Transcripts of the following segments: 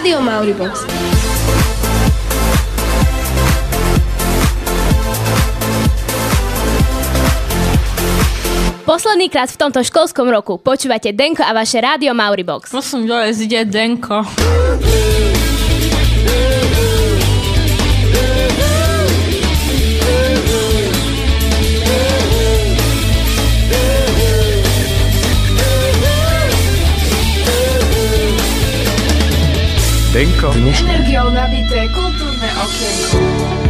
Rádio Mauribox. Posledný krát v tomto školskom roku počúvate Denko a vaše rádio Mauribox. Prosím, dole zide Denko. Denko. Energiou nabité kultúrne okienko.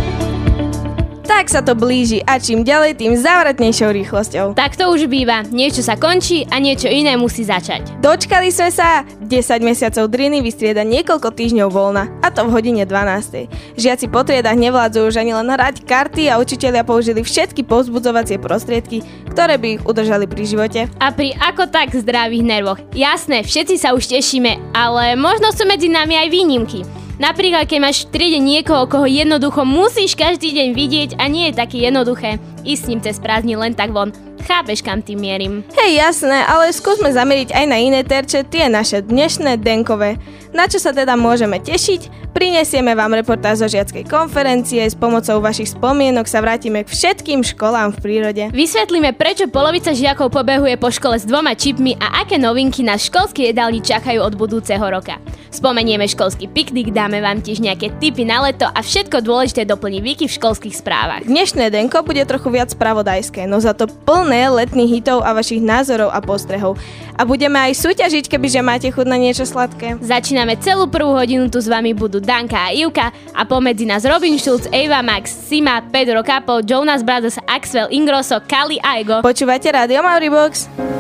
Tak sa to blíži a čím ďalej, tým závratnejšou rýchlosťou. Tak to už býva. Niečo sa končí a niečo iné musí začať. Dočkali sme sa, 10 mesiacov driny vystrieda niekoľko týždňov voľna, a to v hodine 12. Žiaci po triedach nevládzu už ani len hrať karty a učitelia použili všetky povzbudzovacie prostriedky, ktoré by ich udržali pri živote. A pri ako tak zdravých nervoch. Jasné, všetci sa už tešíme, ale možno sú medzi nami aj výnimky. Napríklad, keď máš v triede niekoho, koho jednoducho musíš každý deň vidieť a nie je také jednoduché ísť s ním cez prázdni len tak von. Chápeš, kam tým mierim. Hej, jasné, ale skúsme zameriť aj na iné terče, tie naše dnešné denkové. Na čo sa teda môžeme tešiť? Prinesieme vám reportáž zo žiackej konferencie, s pomocou vašich spomienok sa vrátime k všetkým školám v prírode. Vysvetlíme, prečo polovica žiakov pobehuje po škole s dvoma čipmi a aké novinky na školské jedálni čakajú od budúceho roka. Spomenieme školský piknik, dáme vám tiež nejaké tipy na leto a všetko dôležité doplní Viki v školských správach. Dnešné denko bude trochu viac spravodajské, no za to plné letných hitov a vašich názorov a postrehov. A budeme aj súťažiť, kebyže máte chuť na niečo sladké. Začíname celú prvú hodinu, tu s vami budú Danka a Ivka a pomedzi nás Robin Schulz, Eva Max, Sima, Pedro Capo, Jonas Brothers, Axel Ingrosso, Kali a Ego. Počúvate Radio Mauribox? I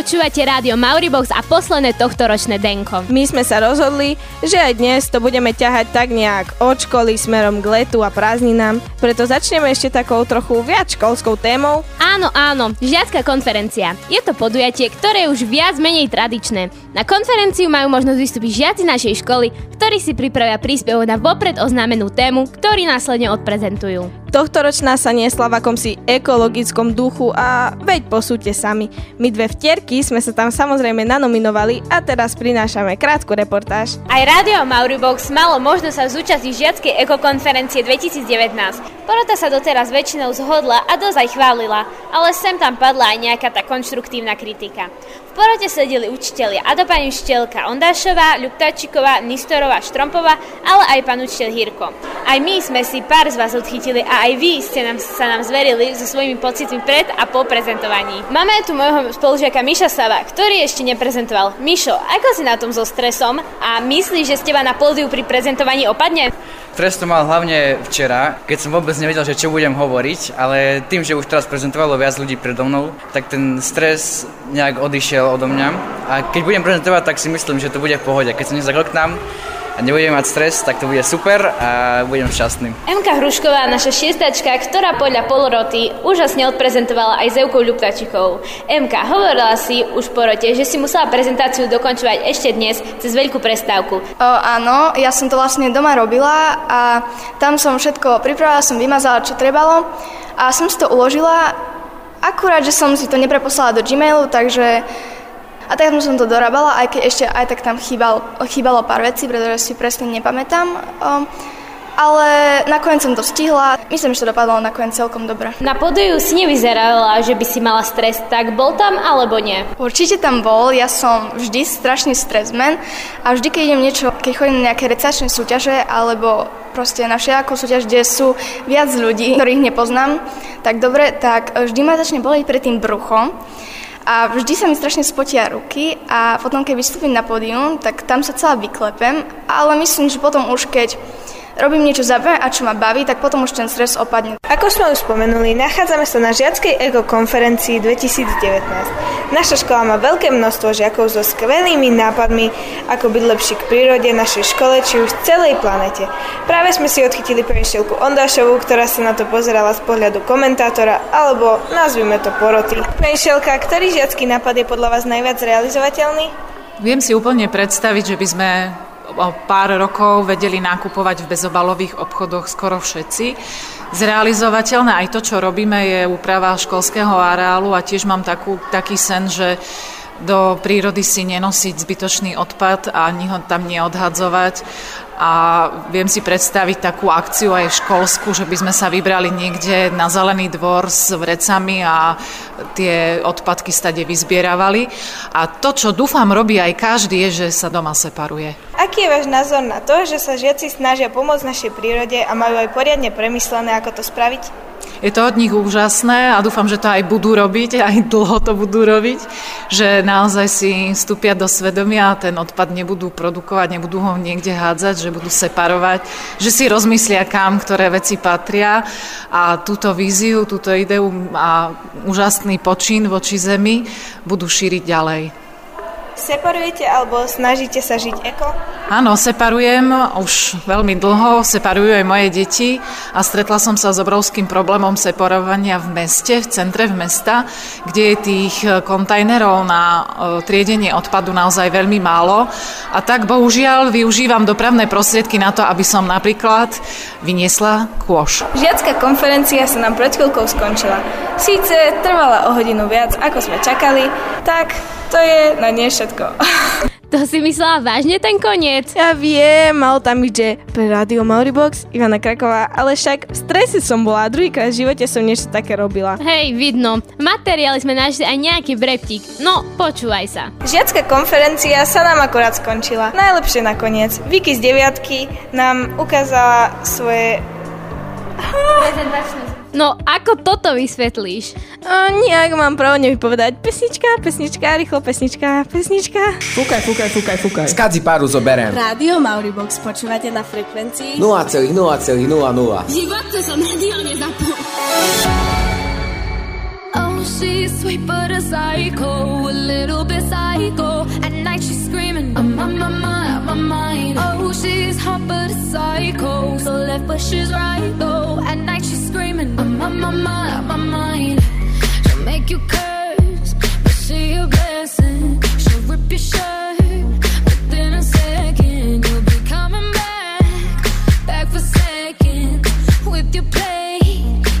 Počúvate rádio Mauribox a posledné tohto ročné denko. My sme sa rozhodli, že aj dnes to budeme ťahať tak nejak od školy smerom k letu a prázdninám, preto začneme ešte takou trochu viac školskou témou. Áno, áno, žiacká konferencia. Je to podujatie, ktoré je už viac menej tradičné. Na konferenciu majú možnosť vystúpiť žiaci našej školy, ktorí si pripravia príspevok na vopred oznámenú tému, ktorý následne odprezentujú. Tohtoročná sa niesla v akomsi ekologickom duchu a veď posúďte sami. My dve vtierky sme sa tam samozrejme nanominovali a teraz prinášame krátku reportáž. Aj Rádio Mauribox malo možnosť sa zúčastniť žiackej ekokonferencie 2019. Porota sa doteraz väčšinou zhodla a dosť aj chválila, ale sem tam padla aj nejaká tá konštruktívna kritika. V porote sedeli učitelia a to pani učiteľka Ondášová, Ľuptačiková, Nistorová, Štrompová, ale aj pán učiteľ Hirko. Aj my sme si pár z vás odchytili a aj vy ste nám, sa nám zverili so svojimi pocitmi pred a po prezentovaní. Máme tu môjho spolužiaka Miša Sava, ktorý ešte neprezentoval. Mišo, ako si na tom so stresom a myslíš, že z teba na pódiu pri prezentovaní opadne? Stres to mal hlavne včera, keď som vôbec nevedel, že čo budem hovoriť, ale tým, že už teraz prezentovalo viac ľudí predo mnou, tak ten stres nejak odišiel odo mňa. A keď budem prezentovať, tak si myslím, že to bude v pohode. Keď sa nezakloknám a nebudem mať stres, tak to bude super a budem šťastný. Emka Hrušková, naša šiestačka, ktorá podľa poloroty úžasne odprezentovala aj s Evkou Ľuptačikou. Emka, hovorila si už po rote, že si musela prezentáciu dokončovať ešte dnes cez veľkú prestávku. O, áno, ja som to vlastne doma robila a tam som všetko pripravila, som vymazala, čo trebalo a som si to uložila. Akurát, že som si to nepreposlala do Gmailu, takže a tak som to dorábala, aj keď ešte aj tak tam chýbal, chýbalo pár vecí, pretože si presne nepamätám. O, ale nakoniec som to stihla. Myslím, že to dopadlo nakoniec celkom dobre. Na pódiu si nevyzerala, že by si mala stres, tak bol tam alebo nie? Určite tam bol, ja som vždy strašný stresman a vždy, keď idem niečo, keď chodím na nejaké recitačné súťaže alebo proste na všetkú súťaž, kde sú viac ľudí, ktorých nepoznám, tak dobre, tak vždy ma začne boleť pred tým bruchom a vždy sa mi strašne spotia ruky a potom, keď vystúpim na pódium, tak tam sa celá vyklepem, ale myslím, že potom už keď robím niečo zaujímavé a čo ma baví, tak potom už ten stres opadne. Ako sme už spomenuli, nachádzame sa na žiackej ekokonferencii 2019. Naša škola má veľké množstvo žiakov so skvelými nápadmi, ako byť lepší k prírode, našej škole, či už celej planete. Práve sme si odchytili penštelku Ondášovú, ktorá sa na to pozerala z pohľadu komentátora, alebo nazvime to poroty. Penštelka, ktorý žiacký nápad je podľa vás najviac realizovateľný? Viem si úplne predstaviť, že by sme pár rokov vedeli nakupovať v bezobalových obchodoch skoro všetci. Zrealizovateľné aj to, čo robíme, je úprava školského areálu a tiež mám takú, taký sen, že do prírody si nenosiť zbytočný odpad a ani ho tam neodhadzovať. A viem si predstaviť takú akciu aj školskú, že by sme sa vybrali niekde na zelený dvor s vrecami a tie odpadky stade vyzbieravali. A to, čo dúfam robí aj každý, je, že sa doma separuje. Aký je váš názor na to, že sa žiaci snažia pomôcť našej prírode a majú aj poriadne premyslené, ako to spraviť? Je to od nich úžasné a dúfam, že to aj budú robiť, aj dlho to budú robiť, že naozaj si vstúpia do svedomia a ten odpad nebudú produkovať, nebudú ho niekde hádzať, že budú separovať, že si rozmyslia, kam ktoré veci patria a túto víziu, túto ideu a úžasný počin voči zemi budú šíriť ďalej. Separujete alebo snažíte sa žiť eko? Áno, separujem už veľmi dlho, separujú aj moje deti a stretla som sa s obrovským problémom separovania v meste, v centre v mesta, kde je tých kontajnerov na e, triedenie odpadu naozaj veľmi málo. A tak bohužiaľ využívam dopravné prostriedky na to, aby som napríklad vyniesla kôš. Žiacká konferencia sa nám pred chvíľkou skončila. Síce trvala o hodinu viac, ako sme čakali, tak to je na nie všetko. To si myslela vážne ten koniec? Ja viem, mal tam že pre Radio Mauribox Ivana Kraková, ale však v strese som bola a druhýkrát v živote som niečo také robila. Hej, vidno. V materiáli sme našli aj nejaký breptík. No, počúvaj sa. Žiacká konferencia sa nám akorát skončila. Najlepšie nakoniec. Vicky z deviatky nám ukázala svoje No, ako toto vysvetlíš? A nejak mám pravne vypovedať. Pesnička, pesnička, rýchlo pesnička, pesnička. Fúkaj, fúkaj, fúkaj, fúkaj. Skadzi páru zoberiem. Rádio Mauribox počúvate na frekvencii 0,0,00. Život som rádio nezapol. Oh, she's sweet but a psycho, a little bit psycho. At night she's screaming, I'm on my mind, my mind. Oh, she's hot but a psycho, so left but she's right though. At night she's screaming, I'm on my mind, my mind. She'll make you curse, but she a blessing. She'll rip your shirt within a second. You'll be coming back, back for seconds with your play.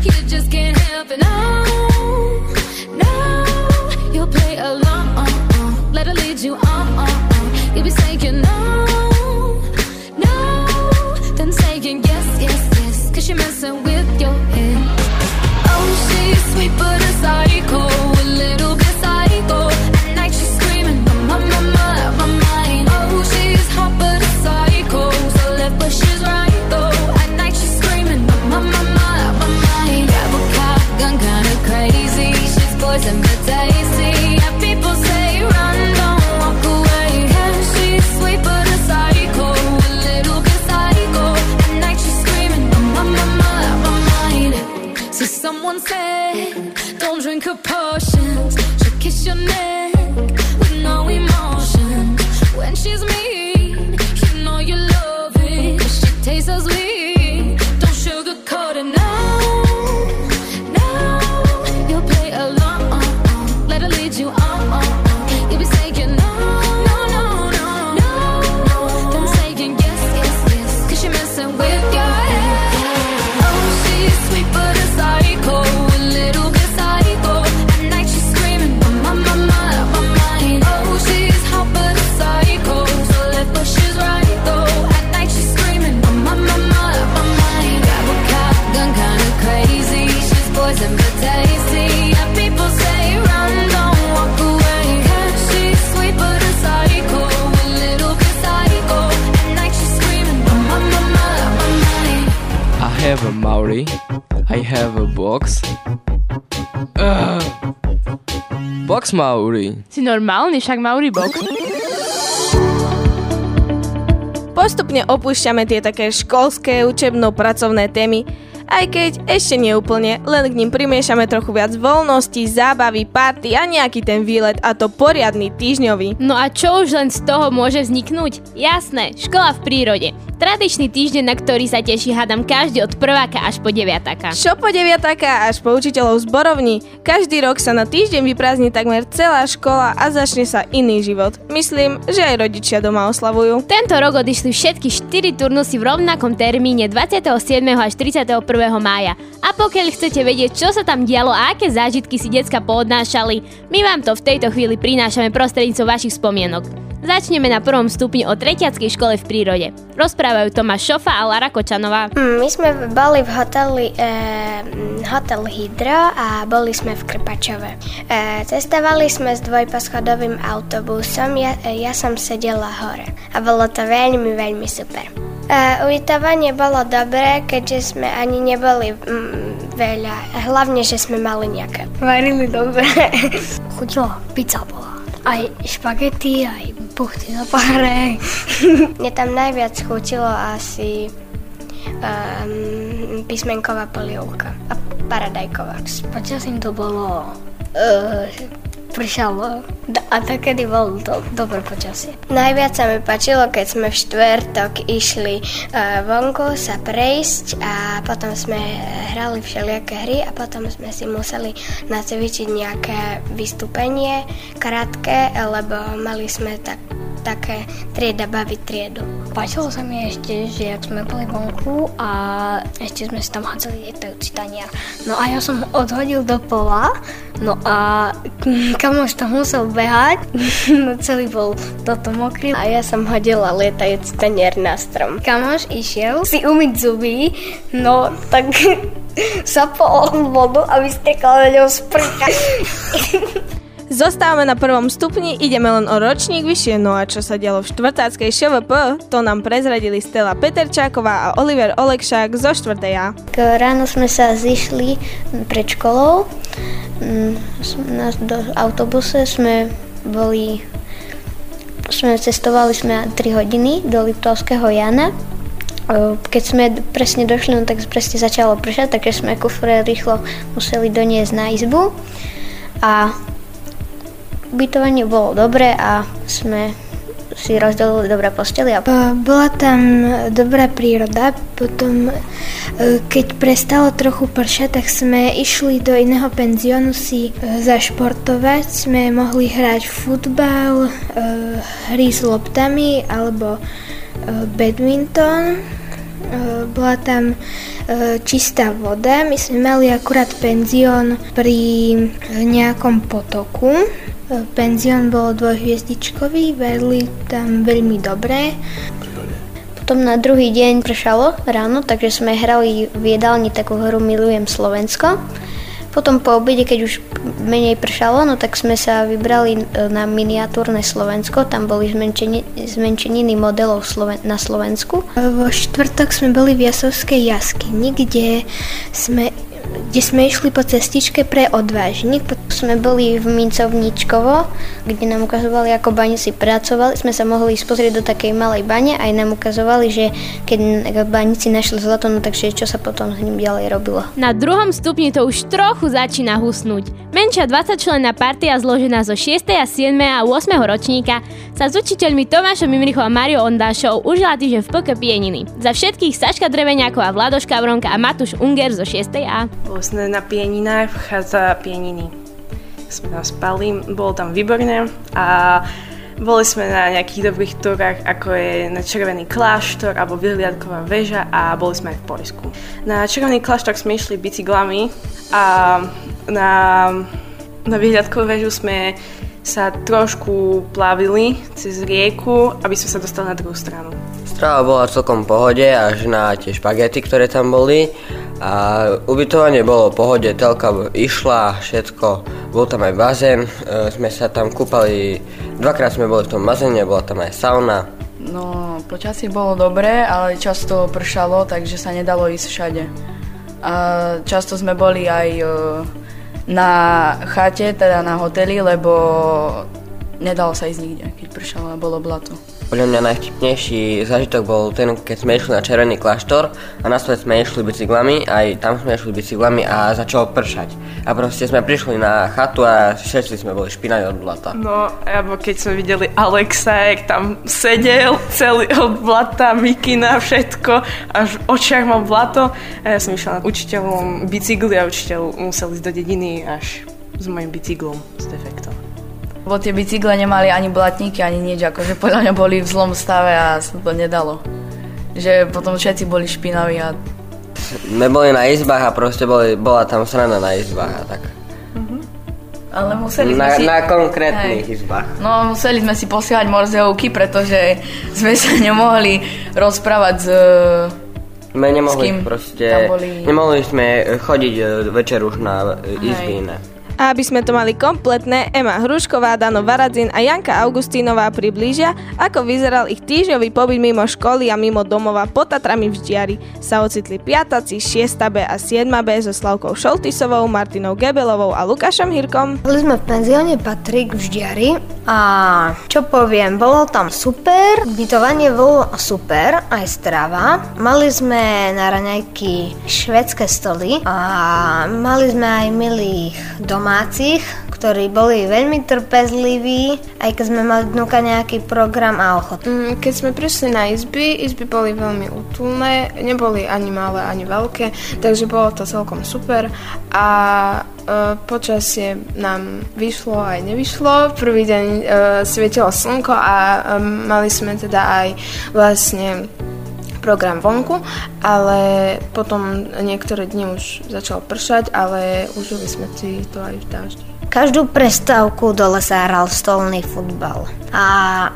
You just can't help it. No, and with Box Mauri. Si normálny, však Mauri box. Postupne opúšťame tie také školské, učebno-pracovné témy, aj keď ešte nie úplne, len k ním primiešame trochu viac voľnosti, zábavy, party a nejaký ten výlet a to poriadny týždňový. No a čo už len z toho môže vzniknúť? Jasné, škola v prírode. Tradičný týždeň, na ktorý sa teší hádam každý od prváka až po deviatáka. Čo po deviatáka až po učiteľov zborovní, každý rok sa na týždeň vyprázdni takmer celá škola a začne sa iný život. Myslím, že aj rodičia doma oslavujú. Tento rok odišli všetky 4 turnusy v rovnakom termíne 27. až 31. mája. A pokiaľ chcete vedieť, čo sa tam dialo a aké zážitky si decka poodnášali, my vám to v tejto chvíli prinášame prostredníctvom vašich spomienok. Začneme na prvom stupni o tretiackej škole v prírode. Rozprávajú Tomáš Šofa a Lara Kočanová. Mm, My sme boli v hoteli e, Hotel Hydro a boli sme v Krpačove. E, cestovali sme s dvojposchodovým autobusom, ja, e, ja som sedela hore a bolo to veľmi, veľmi super. E, ubytovanie bolo dobré, keďže sme ani neboli mm, veľa, hlavne, že sme mali nejaké. Varili dobre. Chutila, pizza bola. Aj špagety, aj buchty na páre. Mne tam najviac chutilo asi um, písmenková polievka a paradajková. S počasím to bolo... Uh, pršalo a takedy bolo do, dobré počasie. Najviac sa mi páčilo, keď sme v štvrtok išli uh, vonku sa prejsť a potom sme hrali všelijaké hry a potom sme si museli nacvičiť nejaké vystúpenie krátke, lebo mali sme tak, také trieda baviť triedu. Páčilo sa mi ešte, že jak sme boli vonku a ešte sme si tam hádzali tie čítania. No a ja som ho odhodil do pola, no a kamoš tam musel behať, no celý bol toto mokrý a ja som hodila lietajúci tanier na strom. Kamoš išiel si umyť zuby, no tak zapol vodu a vystekal na ňou sprcha. Zostávame na prvom stupni, ideme len o ročník vyššie, no a čo sa dialo v štvrtáckej ŠVP, to nám prezradili Stella Peterčáková a Oliver Olekšák zo 4. A. Ráno sme sa zišli pred školou. Mm, do autobuse sme boli sme cestovali sme 3 hodiny do Liptovského Jana. O, Keď sme presne došli, no tak presne začalo pršať, takže sme kufre rýchlo museli doniesť na izbu. A ubytovanie bolo dobré a sme si rozdelili dobré postely. Bola tam dobrá príroda, potom e, keď prestalo trochu pršať, tak sme išli do iného penziónu si e, zašportovať. Sme mohli hrať futbal, e, hry s loptami alebo badminton. Bola tam čistá voda. My sme mali akurát penzión pri nejakom potoku. Penzión bol dvojhviezdičkový, vedli tam veľmi dobré. Potom na druhý deň pršalo ráno, takže sme hrali v jedálni takú hru Milujem Slovensko. Potom po obede, keď už menej pršalo, no tak sme sa vybrali e, na miniatúrne Slovensko. Tam boli zmenčeni, zmenčeniny modelov Sloven- na Slovensku. Vo štvrtok sme boli v Jasovskej jaskyni, kde sme kde sme išli po cestičke pre odvážnik. Potom sme boli v Mincovničkovo, kde nám ukazovali, ako baníci pracovali. Sme sa mohli ísť pozrieť do takej malej bane a aj nám ukazovali, že keď baníci našli zlato, no takže čo sa potom s ním ďalej robilo. Na druhom stupni to už trochu začína husnúť. Menšia 20-členná partia zložená zo 6. a 7. a 8. ročníka sa s učiteľmi Tomášom Mimrichom a Mario Ondášov užila týždeň v PK Pieniny. Za všetkých Saška Dreveňáková, Vladoška Bronka a Matúš Unger zo 6. A. Sme na pieninách, vchádza pieniny. Sme tam spali, bolo tam výborné a boli sme na nejakých dobrých túrach, ako je na Červený kláštor alebo Vyhliadková väža a boli sme aj v Porisku. Na Červený kláštor sme išli bicyklami a na, na Vyhliadkovú väžu sme sa trošku plavili cez rieku, aby sme sa dostali na druhú stranu. Strava bola celkom pohode až na tie špagety, ktoré tam boli. A ubytovanie bolo v pohode, telka išla, všetko. Bol tam aj bazén, e, sme sa tam kúpali, dvakrát sme boli v tom bazéne, bola tam aj sauna. No, počasie bolo dobré, ale často pršalo, takže sa nedalo ísť všade. A často sme boli aj e, na chate, teda na hoteli, lebo nedalo sa ísť nikde, keď pršalo a bolo blato. Podľa mňa najvtipnejší zážitok bol ten, keď sme išli na Červený kláštor a naspäť sme išli bicyklami, aj tam sme išli bicyklami a začalo pršať. A proste sme prišli na chatu a všetci sme boli špinaví od blata. No, alebo keď sme videli Alexa, jak tam sedel celý od blata, mikina, všetko, až v očiach mal blato. A ja som išla učiteľom bicykli a učiteľ musel ísť do dediny až s mojim bicyklom s defektom. Lebo tie bicykle nemali ani blatníky, ani nič, akože podľa mňa boli v zlom stave a sa to nedalo. Že potom všetci boli špinaví a My boli na izbách a proste boli, bola tam srana na izbách a tak. ale museli sme Na, si... na konkrétnych Hej. izbách. No, museli sme si posielať morzeovky, pretože sme sa nemohli rozprávať s... My S nemohli proste, boli- nemohli sme chodiť e, večer už na e, izby iné. A aby sme to mali kompletné, Ema Hrušková, Dano Varadzin a Janka Augustínová priblížia, ako vyzeral ich týždňový pobyt mimo školy a mimo domova pod Tatrami v Ždiari. Sa ocitli piataci 6B a 7B so Slavkou Šoltisovou, Martinou Gebelovou a Lukášom Hirkom. Boli sme v penzióne Patrik v Ždiari a čo poviem, bolo tam super, ubytovanie bolo super, aj strava. Mali sme na raňajky švedské stoly a mali sme aj milých domácich, ktorí boli veľmi trpezliví, aj keď sme mali dnuka nejaký program a ochotu. Mm, Keď sme prišli na izby, izby boli veľmi útulné, neboli ani malé, ani veľké, takže bolo to celkom super a e, počasie nám vyšlo aj nevyšlo. Prvý deň e, svietilo slnko a e, mali sme teda aj vlastne program vonku, ale potom niektoré dni už začalo pršať, ale užili sme si to aj v daždi. Každú prestávku dole sa hral stolný futbal. A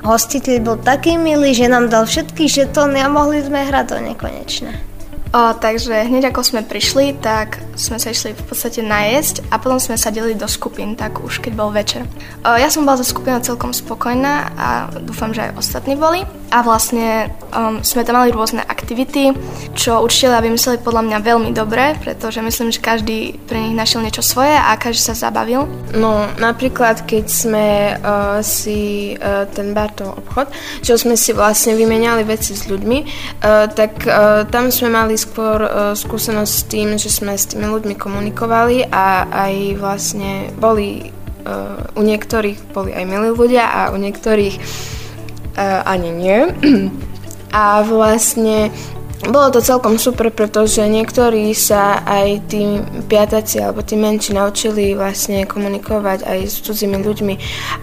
hostiteľ bol taký milý, že nám dal všetky žetóny a mohli sme hrať do nekonečna. O, takže hneď ako sme prišli, tak sme sa išli v podstate najesť a potom sme sa delili do skupín, tak už keď bol večer. O, ja som bola za skupinou celkom spokojná a dúfam, že aj ostatní boli. A vlastne um, sme tam mali rôzne aktivity, čo učiteľia vymysleli podľa mňa veľmi dobre, pretože myslím, že každý pre nich našiel niečo svoje a každý sa zabavil. No, napríklad, keď sme uh, si uh, ten Bartov obchod, čo sme si vlastne vymenali veci s ľuďmi, uh, tak uh, tam sme mali skôr uh, skúsenosť s tým, že sme s tými ľuďmi komunikovali a aj vlastne boli uh, u niektorých boli aj milí ľudia a u niektorých uh, ani nie. A vlastne bolo to celkom super, pretože niektorí sa aj tí piataci alebo tí menší naučili vlastne komunikovať aj s cudzími ľuďmi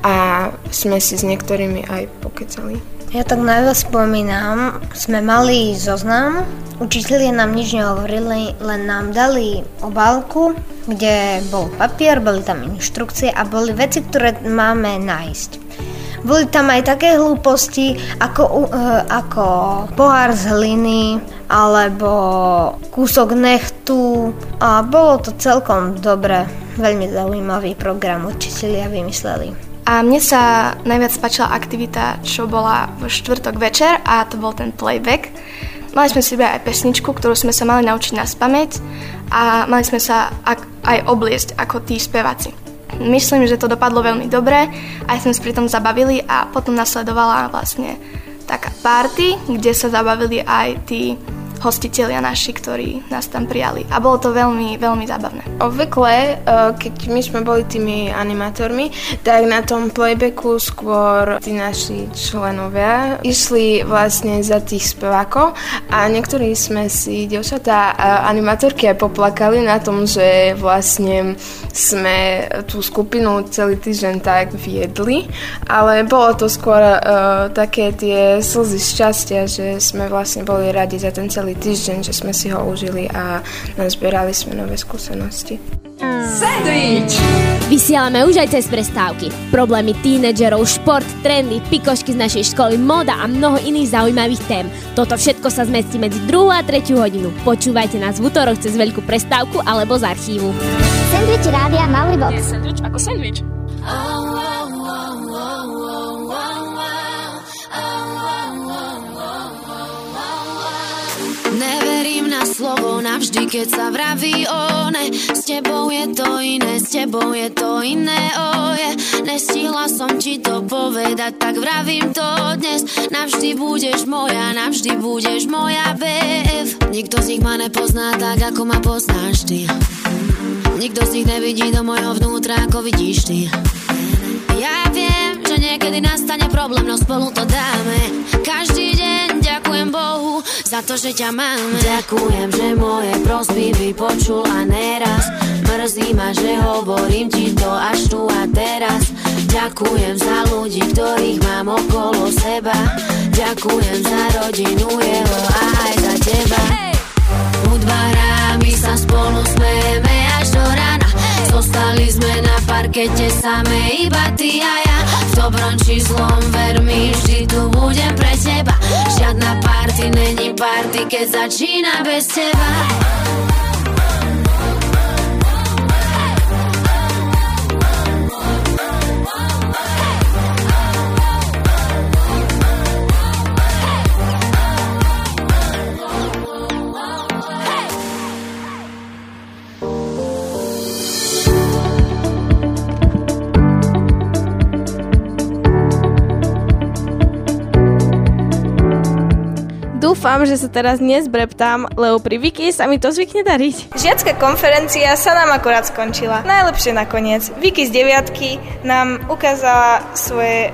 a sme si s niektorými aj pokecali. Ja tak najviac spomínam, sme mali zoznam, učiteľia nám nič nehovorili, len nám dali obálku, kde bol papier, boli tam inštrukcie a boli veci, ktoré máme nájsť. Boli tam aj také hlúposti ako, u- e, ako pohár z hliny alebo kúsok nechtu a bolo to celkom dobre, veľmi zaujímavý program učiteľia vymysleli. A mne sa najviac páčila aktivita, čo bola v štvrtok večer a to bol ten playback. Mali sme si aj pesničku, ktorú sme sa mali naučiť na spameť a mali sme sa aj obliesť ako tí speváci. Myslím, že to dopadlo veľmi dobre, aj sme pri tom zabavili a potom nasledovala vlastne taká party, kde sa zabavili aj tí hostitelia naši, ktorí nás tam prijali. A bolo to veľmi, veľmi zábavné. Obvykle, uh, keď my sme boli tými animátormi, tak na tom playbacku skôr tí naši členovia išli vlastne za tých spevákov a niektorí sme si, dievčatá a animátorky aj poplakali na tom, že vlastne sme tú skupinu celý týždeň tak viedli, ale bolo to skôr uh, také tie slzy šťastia, že sme vlastne boli radi za ten celý týždeň, že sme si ho užili a nazbierali sme nové skúsenosti. Sandwich! Vysielame už aj cez prestávky. Problémy tínedžerov, šport, trendy, pikošky z našej školy, moda a mnoho iných zaujímavých tém. Toto všetko sa zmestí medzi 2 a 3 hodinu. Počúvajte nás v útorok cez veľkú prestávku alebo z archívu. Sandwich rádia Mauribox. Je sandwich ako sandwich. Neverím na slovo navždy, keď sa vraví one S tebou je to iné, s tebou je to iné, yeah. Nestihla som ti to povedať, tak vravím to dnes. Navždy budeš moja, navždy budeš moja BF Nikto z nich ma nepozná tak, ako ma poznáš ty. Nikto z nich nevidí do mojho vnútra, ako vidíš ty. Ja viem, niekedy nastane problém, no spolu to dáme. Každý deň ďakujem Bohu za to, že ťa máme. Ďakujem, že moje prosby vypočul a neraz. Mrzí ma, že hovorím ti to až tu a teraz. Ďakujem za ľudí, ktorých mám okolo seba. Ďakujem za rodinu jeho a aj za teba. Hudba hrá, my sa spolu smejeme až do rána Zostali sme na parkete same iba ty a ja. V dobrom či zlom, ver mi, vždy tu budem pre teba. Žiadna party není party, keď začína bez teba Dúfam, že sa teraz nezbreptám, lebo pri Viki sa mi to zvykne dariť. Žiacka konferencia sa nám akorát skončila. Najlepšie nakoniec. Vicky z deviatky nám ukázala svoje...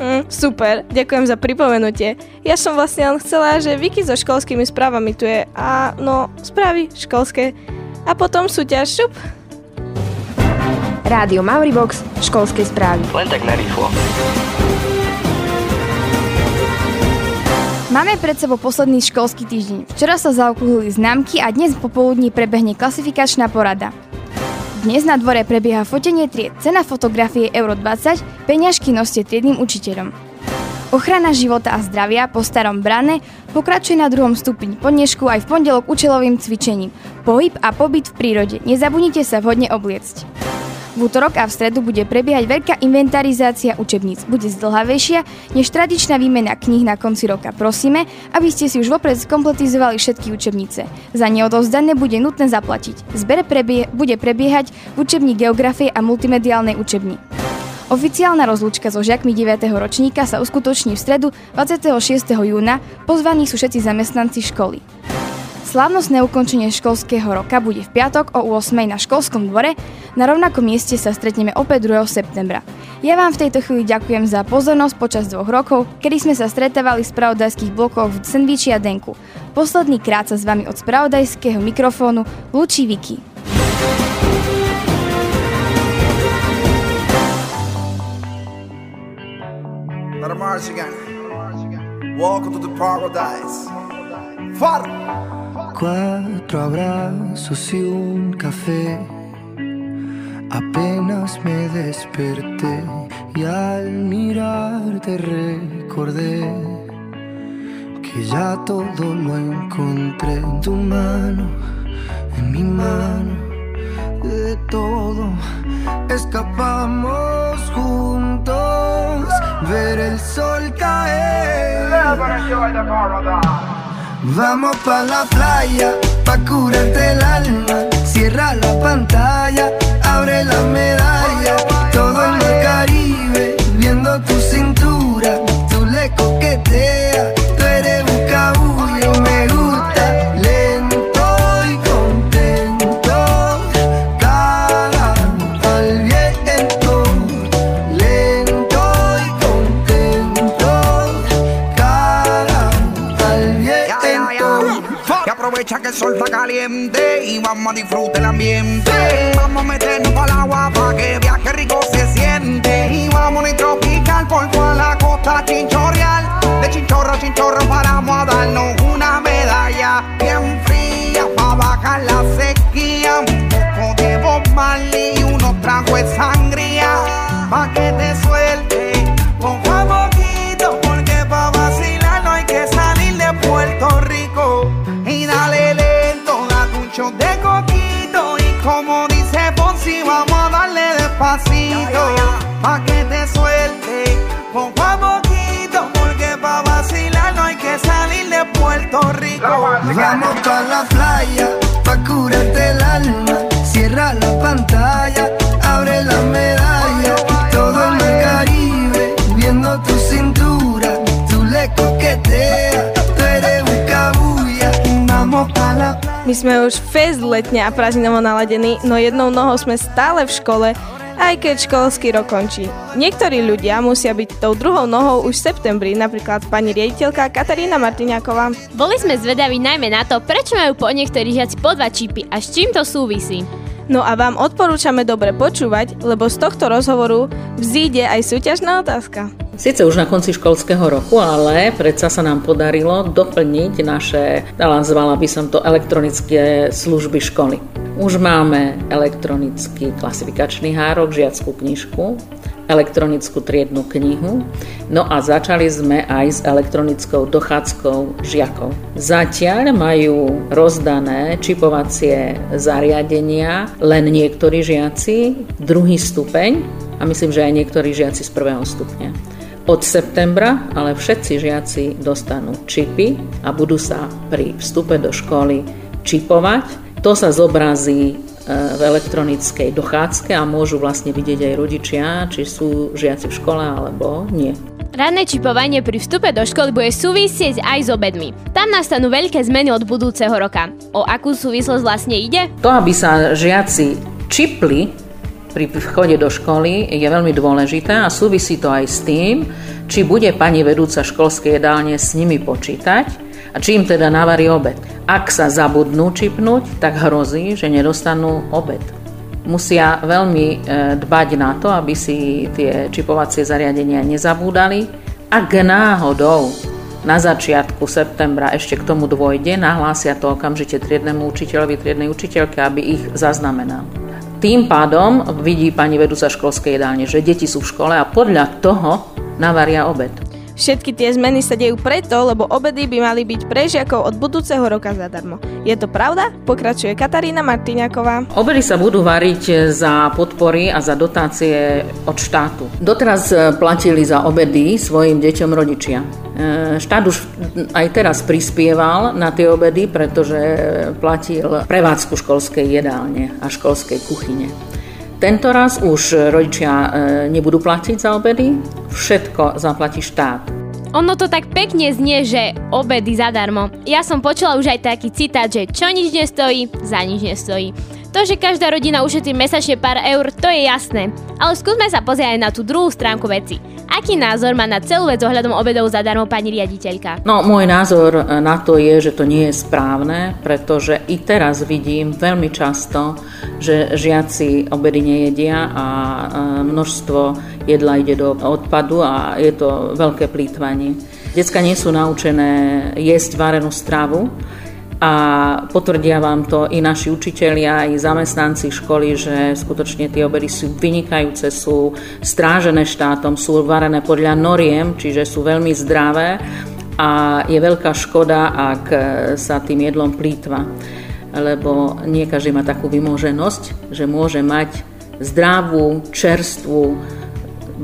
Mm, super, ďakujem za pripomenutie. Ja som vlastne len chcela, že Vicky so školskými správami tu je a no, správy školské. A potom súťaž, šup. Rádio Mauribox, školské správy. Len tak narýchlo. Máme pred sebou posledný školský týždeň. Včera sa zaokrúhlili známky a dnes popoludní prebehne klasifikačná porada. Dnes na dvore prebieha fotenie tried. Cena fotografie Euro 20, peňažky noste triednym učiteľom. Ochrana života a zdravia po starom brane pokračuje na druhom stupni po dnešku aj v pondelok účelovým cvičením. Pohyb a pobyt v prírode. Nezabudnite sa vhodne obliecť. V útorok a v stredu bude prebiehať veľká inventarizácia učebníc. Bude zdlhavejšia než tradičná výmena kníh na konci roka. Prosíme, aby ste si už vopred skompletizovali všetky učebnice. Za neodovzdané bude nutné zaplatiť. Zber prebie- bude prebiehať v učební geografie a multimediálnej učebni. Oficiálna rozlúčka so žiakmi 9. ročníka sa uskutoční v stredu 26. júna. Pozvaní sú všetci zamestnanci školy. Slávnostné ukončenie školského roka bude v piatok o 8. na školskom dvore. Na rovnakom mieste sa stretneme opäť 2. septembra. Ja vám v tejto chvíli ďakujem za pozornosť počas dvoch rokov, kedy sme sa stretávali z spravodajských blokov v Sandviči a Denku. Posledný krát sa s vami od spravodajského mikrofónu lúči Viki. Welcome to the paradise. Far. Cuatro abrazos y un café. Apenas me desperté y al mirarte recordé que ya todo lo encontré en tu mano, en mi mano, de todo escapamos juntos, ver el sol caer. Vamos pa la playa, pa curarte el alma. Cierra la pantalla, abre la medalla. Todo en el Caribe, viendo tu cintura. Tú le coqueteas, el sol está caliente y vamos a disfrutar el ambiente. Vamos a meternos para el agua para que viaje rico se siente. Y vamos a tropical por toda la costa chinchorreal. De chinchorro a chinchorro paramos a darnos una medalla bien fría para bajar la sequía. Un poco de Bob y unos tragos de sangría. Pa' que te suelte Puerto Rico Vamos pa la playa, pa curarte el alma. Cierra la pantalla, abre la medalla. Todo el mar Caribe, viendo tu cintura. Tú le coqueteas, tú eres un cabuya. Vamos pa la playa. My sme už fest letne a prázdninovo naladení, no jednou nohou sme stále v škole, aj keď školský rok končí. Niektorí ľudia musia byť tou druhou nohou už v septembri, napríklad pani riaditeľka Katarína Martiniaková. Boli sme zvedaví najmä na to, prečo majú po niektorí žiaci po dva čipy a s čím to súvisí. No a vám odporúčame dobre počúvať, lebo z tohto rozhovoru vzíde aj súťažná otázka. Sice už na konci školského roku, ale predsa sa nám podarilo doplniť naše, nazvala by som to elektronické služby školy. Už máme elektronický klasifikačný hárok, žiackú knižku, elektronickú triednu knihu, no a začali sme aj s elektronickou dochádzkou žiakov. Zatiaľ majú rozdané čipovacie zariadenia len niektorí žiaci, druhý stupeň a myslím, že aj niektorí žiaci z prvého stupňa. Od septembra ale všetci žiaci dostanú čipy a budú sa pri vstupe do školy čipovať. To sa zobrazí e, v elektronickej dochádzke a môžu vlastne vidieť aj rodičia, či sú žiaci v škole alebo nie. Ranné čipovanie pri vstupe do školy bude súvisieť aj s obedmi. Tam nastanú veľké zmeny od budúceho roka. O akú súvislosť vlastne ide? To, aby sa žiaci čipli pri vchode do školy je veľmi dôležité a súvisí to aj s tým, či bude pani vedúca školskej jedálne s nimi počítať a či im teda navarí obed. Ak sa zabudnú čipnúť, tak hrozí, že nedostanú obed. Musia veľmi e, dbať na to, aby si tie čipovacie zariadenia nezabúdali. Ak náhodou na začiatku septembra ešte k tomu dôjde, nahlásia to okamžite triednemu učiteľovi, triednej učiteľke, aby ich zaznamenal. Tým pádom vidí pani vedúca školskej jedálne, že deti sú v škole a podľa toho navaria obed. Všetky tie zmeny sa dejú preto, lebo obedy by mali byť pre žiakov od budúceho roka zadarmo. Je to pravda? Pokračuje Katarína Martiniaková. Obedy sa budú variť za podpory a za dotácie od štátu. Doteraz e, platili za obedy svojim deťom rodičia. E, Štát už aj teraz prispieval na tie obedy, pretože platil prevádzku školskej jedálne a školskej kuchyne. Tento raz už rodičia e, nebudú platiť za obedy, všetko zaplatí štát. Ono to tak pekne znie, že obedy zadarmo. Ja som počula už aj taký citát, že čo nič nestojí, za nič nestojí. To, že každá rodina ušetrí mesačne pár eur, to je jasné. Ale skúsme sa pozrieť aj na tú druhú stránku veci. Aký názor má na celú vec ohľadom obedov zadarmo pani riaditeľka? No, môj názor na to je, že to nie je správne, pretože i teraz vidím veľmi často, že žiaci obedy nejedia a e, množstvo jedla ide do odpadu a je to veľké plýtvanie. Decka nie sú naučené jesť varenú stravu, a potvrdia vám to i naši učitelia, i zamestnanci školy, že skutočne tie obedy sú vynikajúce, sú strážené štátom, sú varené podľa noriem, čiže sú veľmi zdravé a je veľká škoda, ak sa tým jedlom plýtva lebo nie každý má takú vymoženosť, že môže mať zdravú, čerstvú,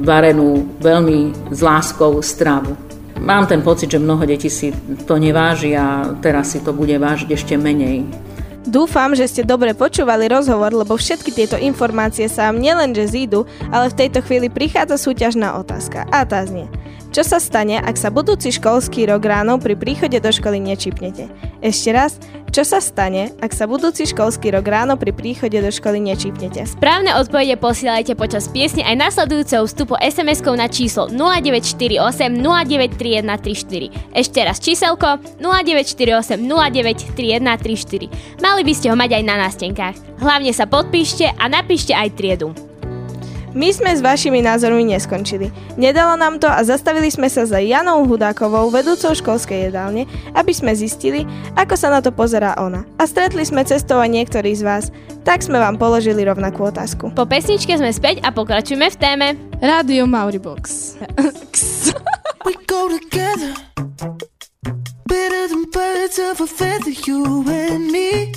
varenú, veľmi s láskou stravu. Mám ten pocit, že mnoho detí si to neváži a teraz si to bude vážiť ešte menej. Dúfam, že ste dobre počúvali rozhovor, lebo všetky tieto informácie sa vám nielenže zídu, ale v tejto chvíli prichádza súťažná otázka. A tá znie. Čo sa stane, ak sa budúci školský rok ráno pri príchode do školy nečipnete? Ešte raz, čo sa stane, ak sa budúci školský rok ráno pri príchode do školy nečipnete? Správne odpovede posielajte počas piesne aj nasledujúceho vstupu SMS-kou na číslo 0948 093134. Ešte raz číselko 0948 093134. Mali by ste ho mať aj na nástenkách. Hlavne sa podpíšte a napíšte aj triedu. My sme s vašimi názormi neskončili. Nedalo nám to a zastavili sme sa za Janou Hudákovou, vedúcou školskej jedálne, aby sme zistili, ako sa na to pozerá ona. A stretli sme cestou aj niektorí z vás, tak sme vám položili rovnakú otázku. Po pesničke sme späť a pokračujeme v téme. Rádio Mauribox. We go together Better than birds of a feather You and me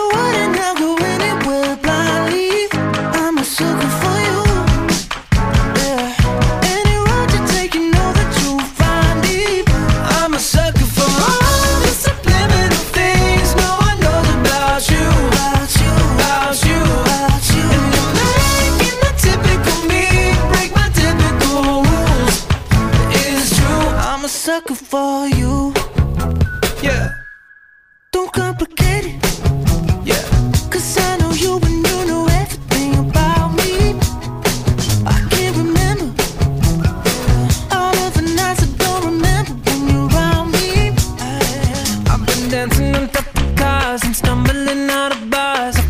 dancing on top of cars and stumbling out of bars.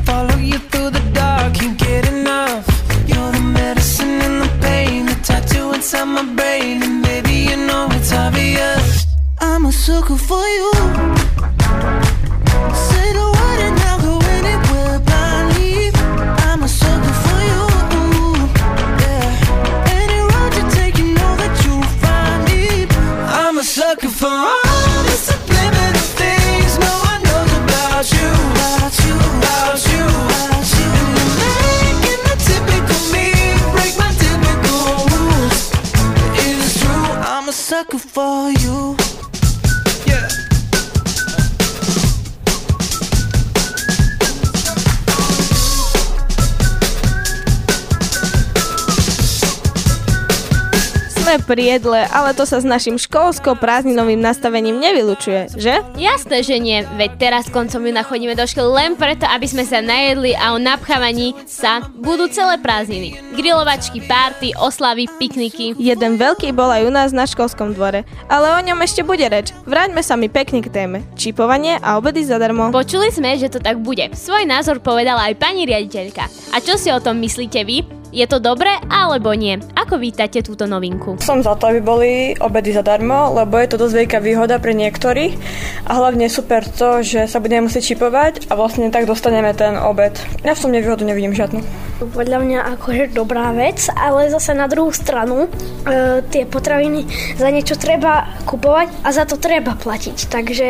Pri jedle, ale to sa s našim školsko-prázdninovým nastavením nevylučuje, že? Jasné, že nie. Veď teraz koncom júna chodíme do školy len preto, aby sme sa najedli a o napchávaní sa budú celé prázdniny. Grilovačky, párty, oslavy, pikniky. Jeden veľký bol aj u nás na školskom dvore, ale o ňom ešte bude reč. Vráťme sa mi pekne k téme. Čipovanie a obedy zadarmo. Počuli sme, že to tak bude. Svoj názor povedala aj pani riaditeľka. A čo si o tom myslíte vy? Je to dobré alebo nie? Ako vítate túto novinku? Som za to, aby boli obedy zadarmo, lebo je to dosť veľká výhoda pre niektorých a hlavne super to, že sa budeme musieť čipovať a vlastne tak dostaneme ten obed. Ja v tom nevýhodu nevidím žiadnu. Podľa mňa akože dobrá vec, ale zase na druhú stranu e, tie potraviny za niečo treba kupovať a za to treba platiť. Takže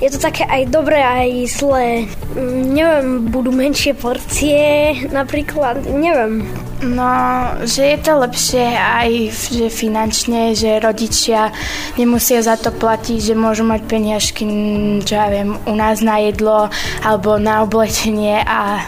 je to také aj dobré, aj zlé. Mm, Neviem, budú menšie porcie napríklad, neviem. No, že je to lepšie aj že finančne, že rodičia nemusia za to platiť, že môžu mať peniažky, mm, čo ja viem, u nás na jedlo alebo na oblečenie a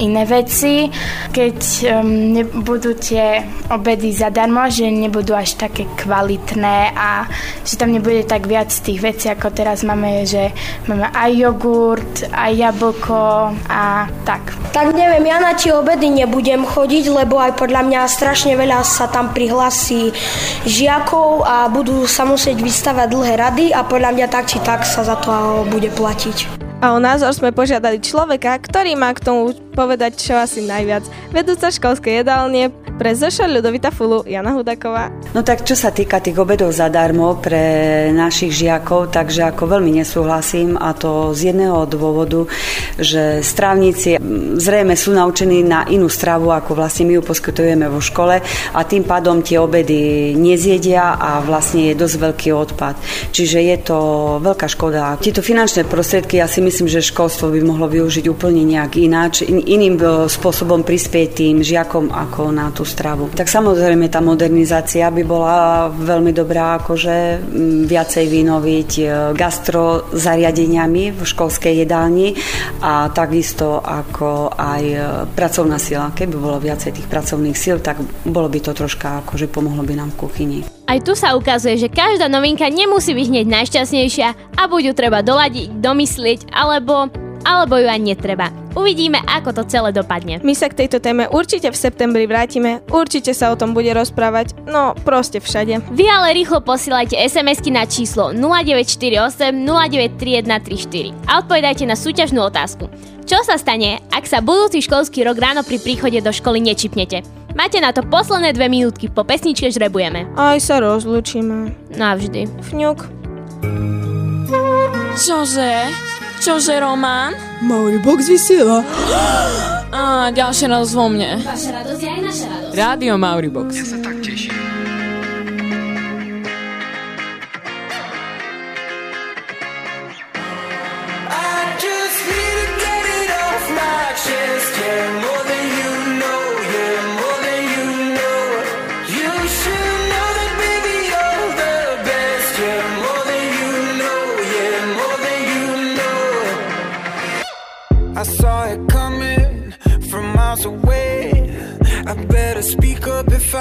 iné veci, keď um, nebudú tie obedy zadarmo, že nebudú až také kvalitné a že tam nebude tak viac tých vecí, ako teraz máme, že máme aj jogurt, aj jablko a tak. Tak neviem, ja na tie obedy nebudem chodiť, lebo aj podľa mňa strašne veľa sa tam prihlasí žiakov a budú sa musieť vystavať dlhé rady a podľa mňa tak či tak sa za to bude platiť. A o názor sme požiadali človeka, ktorý má k tomu povedať čo asi najviac. Vedúca školskej jedálne pre Zoša Ľudovita Fulu, Jana Hudaková. No tak čo sa týka tých obedov zadarmo pre našich žiakov, takže ako veľmi nesúhlasím a to z jedného dôvodu, že strávnici zrejme sú naučení na inú stravu, ako vlastne my ju poskytujeme vo škole a tým pádom tie obedy nezjedia a vlastne je dosť veľký odpad. Čiže je to veľká škoda. Tieto finančné prostriedky ja si myslím, že školstvo by mohlo využiť úplne nejak ináč, in, iným e, spôsobom prispieť tým žiakom ako na tú stravu. Tak samozrejme tá modernizácia by bola veľmi dobrá, akože m, viacej vynoviť e, gastro zariadeniami v školskej jedálni a takisto ako aj e, pracovná sila. Keby bolo viacej tých pracovných síl, tak bolo by to troška akože pomohlo by nám v kuchyni. Aj tu sa ukazuje, že každá novinka nemusí byť hneď najšťastnejšia a buď ju treba doladiť, domyslieť, alebo, alebo ju ani netreba. Uvidíme, ako to celé dopadne. My sa k tejto téme určite v septembri vrátime, určite sa o tom bude rozprávať, no proste všade. Vy ale rýchlo posielajte SMS-ky na číslo 0948 093134 a odpovedajte na súťažnú otázku. Čo sa stane, ak sa budúci školský rok ráno pri príchode do školy nečipnete? Máte na to posledné dve minútky, po pesničke žrebujeme. Aj sa rozlučíme. Navždy. Fňuk. Čože? Čože, Román? Mauribox vysiela. Á, ďalšia radosť vo mne. Vaša radosť je aj naša radosť. Rádio Mauribox. Ja sa tak teším. I just need to get it off my chest. Yeah,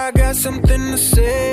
I got something to say.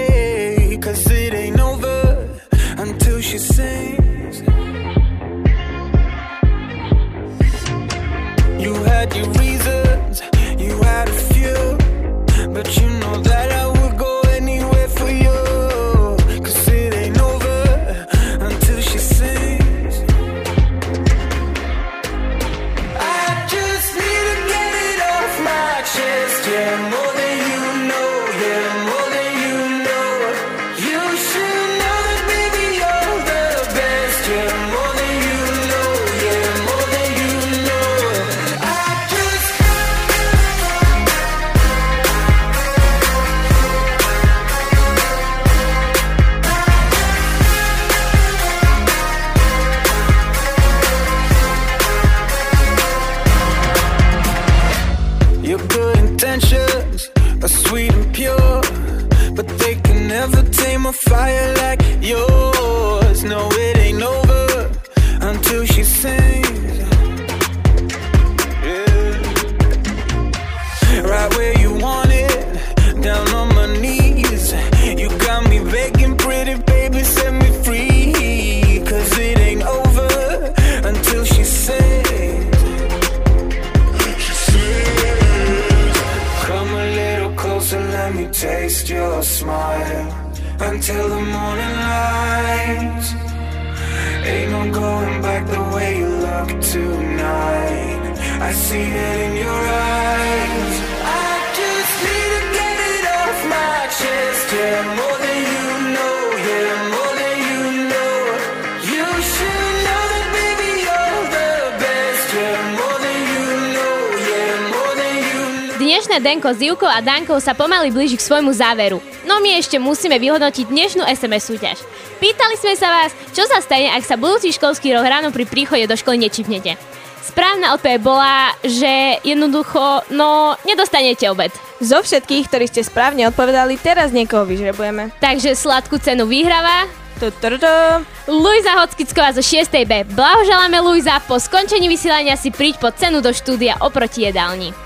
Dnešné Denko s Ivkou a Dankou sa pomaly blíži k svojmu záveru. No my ešte musíme vyhodnotiť dnešnú SMS súťaž. Pýtali sme sa vás, čo sa stane, ak sa budúci školský rok ráno pri príchode do školy nečipnete. Správna odpoveď bola, že jednoducho, no, nedostanete obed. Zo všetkých, ktorí ste správne odpovedali, teraz niekoho vyžrebujeme. Takže sladkú cenu vyhráva. Luisa Hockicková zo 6B. Blahoželáme Luisa, po skončení vysielania si príď po cenu do štúdia oproti jedálni.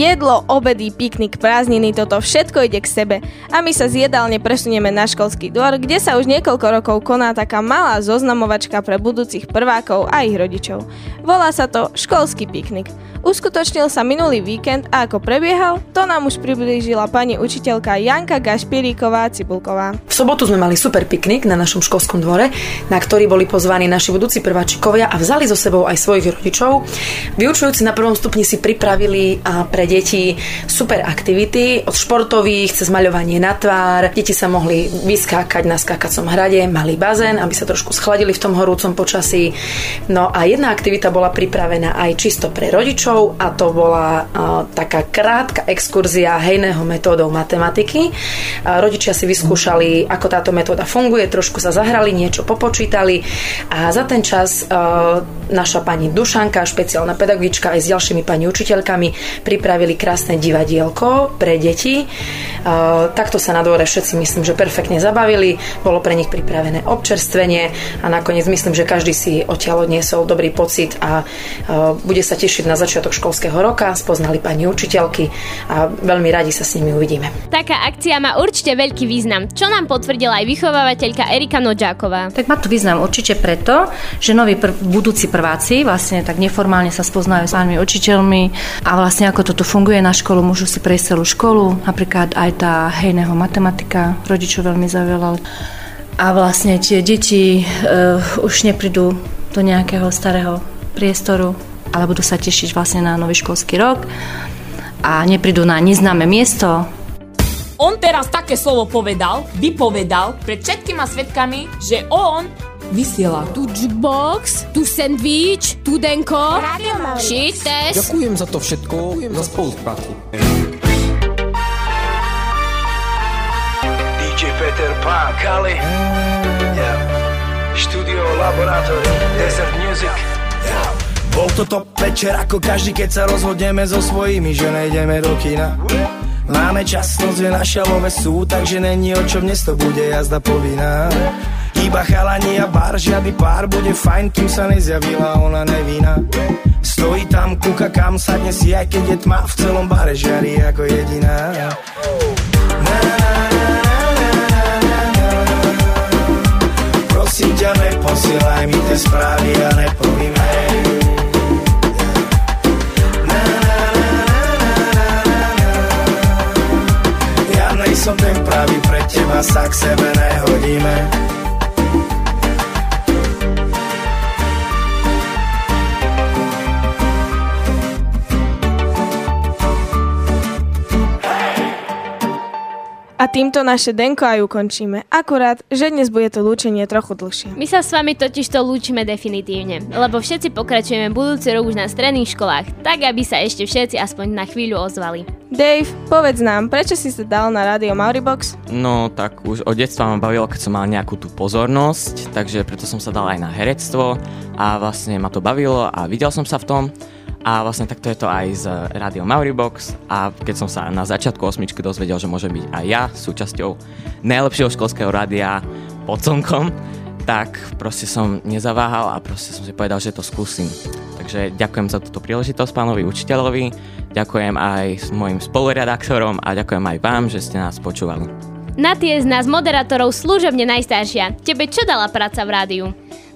Jedlo, obedy, piknik, prázdniny, toto všetko ide k sebe. A my sa z jedálne presunieme na školský dvor, kde sa už niekoľko rokov koná taká malá zoznamovačka pre budúcich prvákov a ich rodičov. Volá sa to školský piknik. Uskutočnil sa minulý víkend a ako prebiehal, to nám už priblížila pani učiteľka Janka Gašpiríková Cibulková. V sobotu sme mali super piknik na našom školskom dvore, na ktorý boli pozvaní naši budúci prváčikovia a vzali so sebou aj svojich rodičov. Vyučujúci na prvom stupni si pripravili pre deti super aktivity, od športových cez maľovanie na tvár. Deti sa mohli vyskákať na skákacom hrade, mali bazén, aby sa trošku schladili v tom horúcom počasí. No a jedna aktivita bola pripravená aj čisto pre rodičov a to bola taká krátka exkurzia hejného metódou matematiky. Rodičia si vyskúšali, ako táto metóda funguje, trošku sa zahrali, niečo popočítali a za ten čas naša pani Dušanka, špeciálna pedagogička aj s ďalšími pani učiteľkami pripravili krásne divadielko pre deti. Takto sa na dvore všetci myslím, že perfektne zabavili. Bolo pre nich pripravené občerstvenie a nakoniec myslím, že každý si odtiaľ odniesol dobrý pocit a bude sa tešiť na začiatok školského roka. Spoznali pani učiteľky a veľmi radi sa s nimi uvidíme. Taká akcia má určite veľký význam, čo nám potvrdila aj vychovávateľka Erika Nodžáková. Tak má to význam určite preto, že noví pr- budúci prváci vlastne tak neformálne sa spoznajú s pánmi učiteľmi a vlastne ako toto funguje na školu, môžu si prejsť celú školu, napríklad aj tá hejného matematika, rodičov veľmi zaujala. A vlastne tie deti uh, už neprídu do nejakého starého priestoru, ale budú sa tešiť vlastne na nový školský rok a neprídu na neznáme miesto, On teraz také slovo povedal, vypovedal pred všetkými svetkami, že on vysiela. Tu jukebox, tu sandwich, tu denko, shit test. Ďakujem za to všetko, za spoluprácu. DJ Peter Pan, Kali. Yeah. Studio Laboratory, Desert Music. Yeah. Bol to top večer ako každý, keď sa rozhodneme so svojimi, že nejdeme do kina. Máme čas, noc je naša love sú, takže není o čom dnes to bude jazda povinná. Iba chalani a bar, žiadny pár bude fajn, kým sa nezjavila ona nevína. Stojí tam, kúka kam, sadne si, aj keď je tma, v celom bare žiari ako jediná. Prosím ťa, neposielaj mi tie správy a nepovím hej. Sa k sebe nehodíme. A týmto naše denko aj ukončíme. Akurát, že dnes bude to lúčenie trochu dlhšie. My sa s vami totiž to lúčime definitívne, lebo všetci pokračujeme budúci rok už na stredných školách, tak aby sa ešte všetci aspoň na chvíľu ozvali. Dave, povedz nám, prečo si sa dal na rádio Mauribox? No tak už od detstva ma bavilo, keď som mal nejakú tú pozornosť, takže preto som sa dal aj na herectvo a vlastne ma to bavilo a videl som sa v tom. A vlastne takto je to aj z Rádio Mauribox a keď som sa na začiatku osmičky dozvedel, že môžem byť aj ja súčasťou najlepšieho školského rádia pod slnkom, tak proste som nezaváhal a proste som si povedal, že to skúsim. Takže ďakujem za túto príležitosť pánovi učiteľovi, ďakujem aj mojim spoluredaktorom a ďakujem aj vám, že ste nás počúvali. Natie je z nás moderátorov služobne najstaršia. Tebe čo dala práca v rádiu?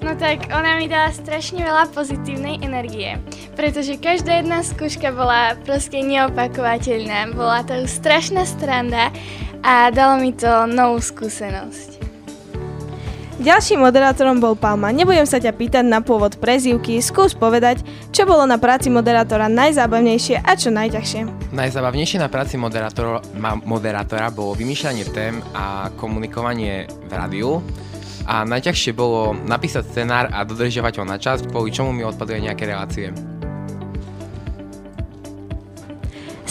No tak ona mi dala strašne veľa pozitívnej energie, pretože každá jedna skúška bola proste neopakovateľná. Bola to strašná stranda a dalo mi to novú skúsenosť. Ďalším moderátorom bol Palma. Nebudem sa ťa pýtať na pôvod prezývky, skús povedať, čo bolo na práci moderátora najzábavnejšie a čo najťažšie. Najzábavnejšie na práci moderátora, moderátora bolo vymýšľanie tém a komunikovanie v rádiu. A najťažšie bolo napísať scenár a dodržiavať ho na čas, kvôli čomu mi odpaduje nejaké relácie.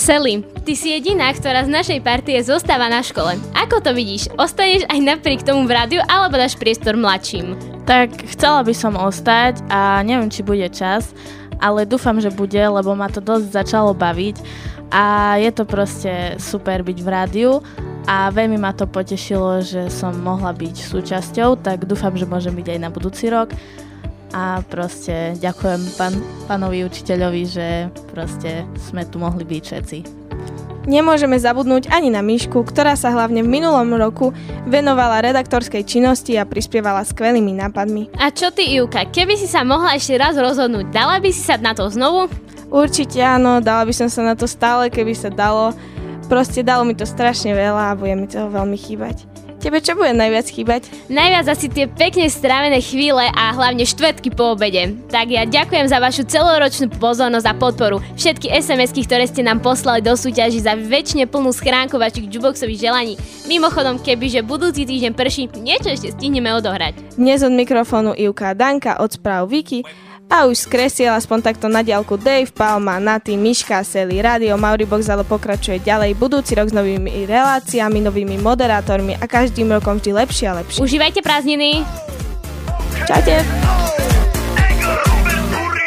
Sally, ty si jediná, ktorá z našej partie zostáva na škole. Ako to vidíš? Ostaneš aj napriek tomu v rádiu alebo dáš priestor mladším? Tak chcela by som ostať a neviem, či bude čas, ale dúfam, že bude, lebo ma to dosť začalo baviť a je to proste super byť v rádiu a veľmi ma to potešilo, že som mohla byť súčasťou, tak dúfam, že môžem byť aj na budúci rok a proste ďakujem pán, pánovi učiteľovi, že proste sme tu mohli byť všetci. Nemôžeme zabudnúť ani na Myšku, ktorá sa hlavne v minulom roku venovala redaktorskej činnosti a prispievala skvelými nápadmi. A čo ty, Ivka, keby si sa mohla ešte raz rozhodnúť, dala by si sa na to znovu? Určite áno, dala by som sa na to stále, keby sa dalo. Proste dalo mi to strašne veľa a bude mi toho veľmi chýbať. Tebe čo bude najviac chýbať? Najviac asi tie pekne strávené chvíle a hlavne štvrtky po obede. Tak ja ďakujem za vašu celoročnú pozornosť a podporu. Všetky SMS-ky, ktoré ste nám poslali do súťaži za väčšine plnú schránku vašich juboxových želaní. Mimochodom, kebyže budúci týždeň prší, niečo ešte stihneme odohrať. Dnes od mikrofónu Ivka Danka od správ Viki a už skresiel aspoň takto na diálku Dave, Palma, Naty, Miška, Sely, Radio Mauribox ale pokračuje ďalej budúci rok s novými reláciami, novými moderátormi a každým rokom vždy lepšie a lepšie. Užívajte prázdniny! Čaute!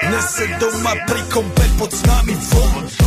Nese doma pri kompe pod s nami von.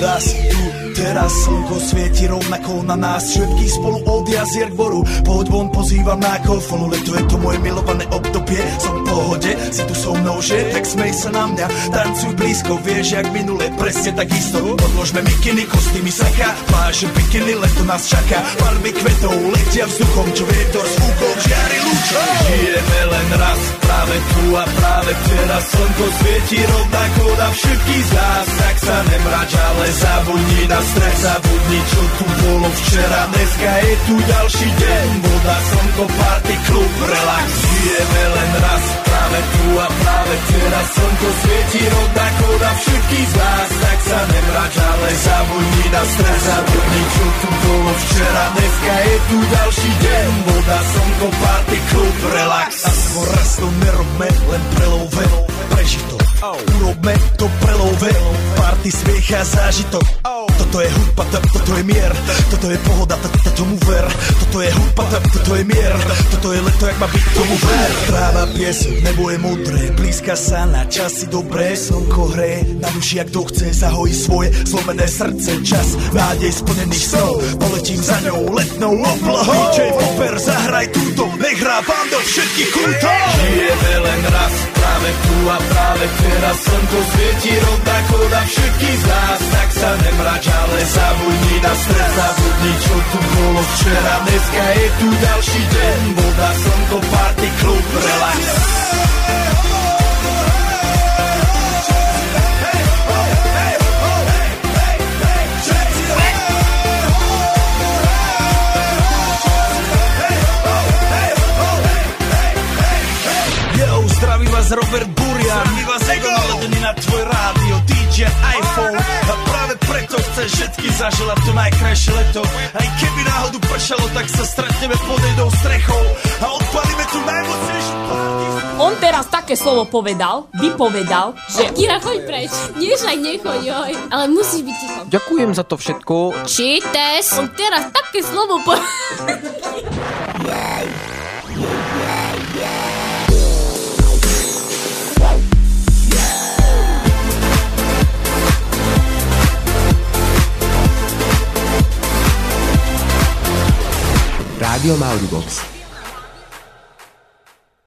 Raz tu, teraz slnko svieti rovnako na nás. Všetkých spolu od jazier k boru. Poď von, pozývam na kofonu Leto je to moje milované obdobie. Som v pohode, si tu so mnou, že? Tak smej sa na mňa, tancuj blízko. Vieš, jak minule, presne tak isto Podložme mikiny, kostýmy saka Pláže, bikiny, leto nás čaká. Farby kvetov letia vzduchom Čo vietor fúkom žiari lúčom. Žijeme len raz, práve tu a práve teraz. Slnko svieti rovnako na všetkých z nás. Tak sa nemrač, ale zabudni na stres Zabudni, čo tu bolo včera. Dneska je tu ďalší deň Voda, slnko, party, klub, relax. Žijeme len raz, práve tu a práve teraz Slnko svieti rovnako na všetkých z nás. Tak sa nemrač, ale zabudni na stres Zabudni, čo tu bolo včera. Dneska je tu ďalší deň Voda, slnko, party, klub, relax. A skôr raz to nerobme, len prelove Prežiť to, urobme to prelove Party, smiech a zážitok. Toto je hudba, to- toto je mier. Toto je pohoda, to- to- tomu ver. Toto je hudba, to- toto je mier. Toto je leto, jak má byť, tomu ver. Tráva, piesok, nebo je modré. Blízka sa na časy dobré. Slnko hre, na duši, jak to chce Zahojí svoje zlomené srdce. Čas nádej splnených snov. Poletím za ňou letnou oblohou. DJ Popper, zahraj túto. Nech hrá vám do všetkých kútov Žijeme len raz, práve tu a práve teraz Slnko svieti rovnako na všetkých z nás. Tak sa nemrač, ale zabudni na stres. Zabudni, čo tu bolo včera. Dneska je tu ďalší deň. Voda, slnko, party, klub, relax Robert Burian Zdraví vás Ego naladený na tvoj rádio DJ iPhone A práve preto chceš všetky zaželať to najkrajšie leto Aj keby náhodu pršalo, tak sa stretneme pod jednou strechou A odpalíme tu najmocnejšiu On teraz také slovo povedal, vypovedal, že... Kira, choď preč. Nie, však nechoď, joj. Ale musíš byť ticho. Ďakujem za to všetko. Čites. On teraz také slovo po... Rádio Mauribox.